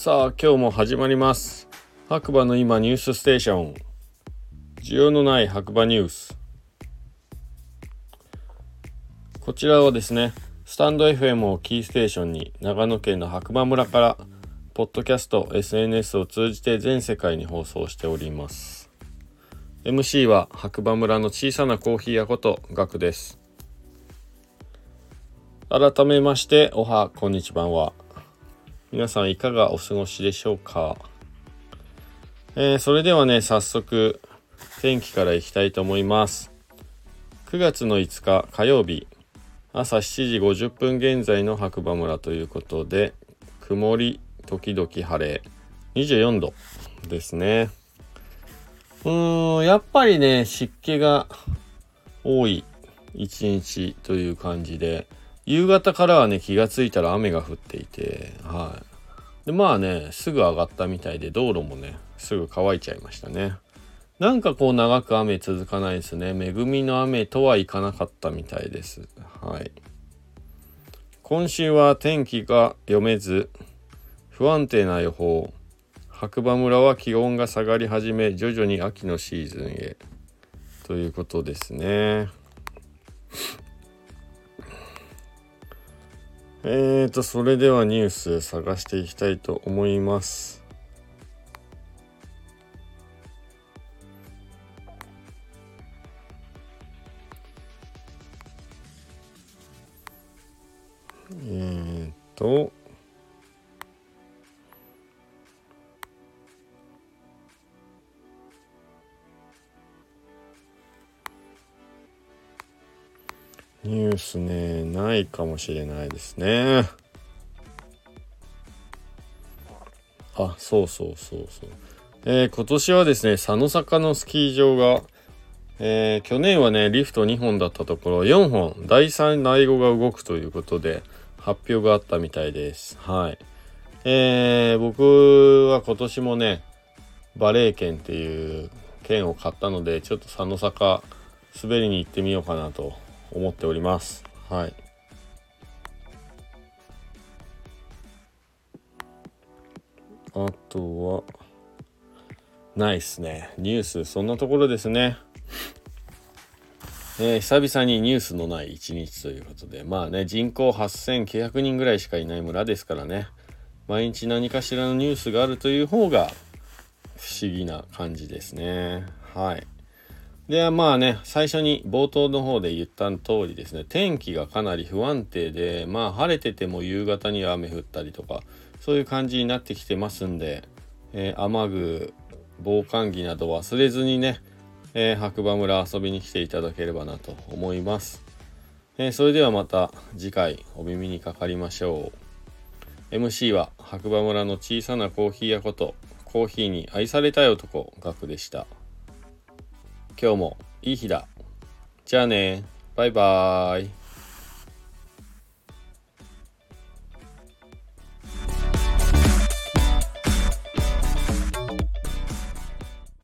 さあ今日も始まります。白馬の今ニュースステーション。需要のない白馬ニュース。こちらはですねスタンド FM をキーステーションに長野県の白馬村からポッドキャスト SNS を通じて全世界に放送しております。MC は白馬村の小さなコーヒー屋ことガクです。改めましておはこんにちは。皆さんいかがお過ごしでしょうか、えー、それではね、早速天気からいきたいと思います。9月の5日火曜日、朝7時50分現在の白馬村ということで、曇り時々晴れ、24度ですね。うーん、やっぱりね、湿気が多い一日という感じで、夕方からはね、気がついたら雨が降っていて、はい。で、まあね、すぐ上がったみたいで、道路もね、すぐ乾いちゃいましたね。なんかこう長く雨続かないですね。恵みの雨とはいかなかったみたいです。はい。今週は天気が読めず、不安定な予報。白馬村は気温が下がり始め、徐々に秋のシーズンへ。ということですね。えーと、それではニュース探していきたいと思います。えーと、ニュースね、ないかもしれないですね。あ、そうそうそうそう。えー、今年はですね、佐野坂のスキー場が、えー、去年はね、リフト2本だったところ、4本、第3、第5が動くということで、発表があったみたいです。はい。えー、僕は今年もね、バレー券っていう券を買ったので、ちょっと佐野坂滑りに行ってみようかなと思っております。はい。あとは、ないっすね。ニュース、そんなところですね。えー、久々にニュースのない一日ということで、まあね、人口8900人ぐらいしかいない村ですからね、毎日何かしらのニュースがあるという方が不思議な感じですね。はい。で、まあね、最初に冒頭の方で言った通りですね、天気がかなり不安定で、まあ晴れてても夕方には雨降ったりとか、そういう感じになってきてますんで、えー、雨具、防寒着など忘れずにね、えー、白馬村遊びに来ていただければなと思います。えー、それではまた次回お耳にかかりましょう。MC は白馬村の小さなコーヒー屋こと、コーヒーに愛されたい男、ガクでした。今日もいい日だ。じゃあね。バイバーイ。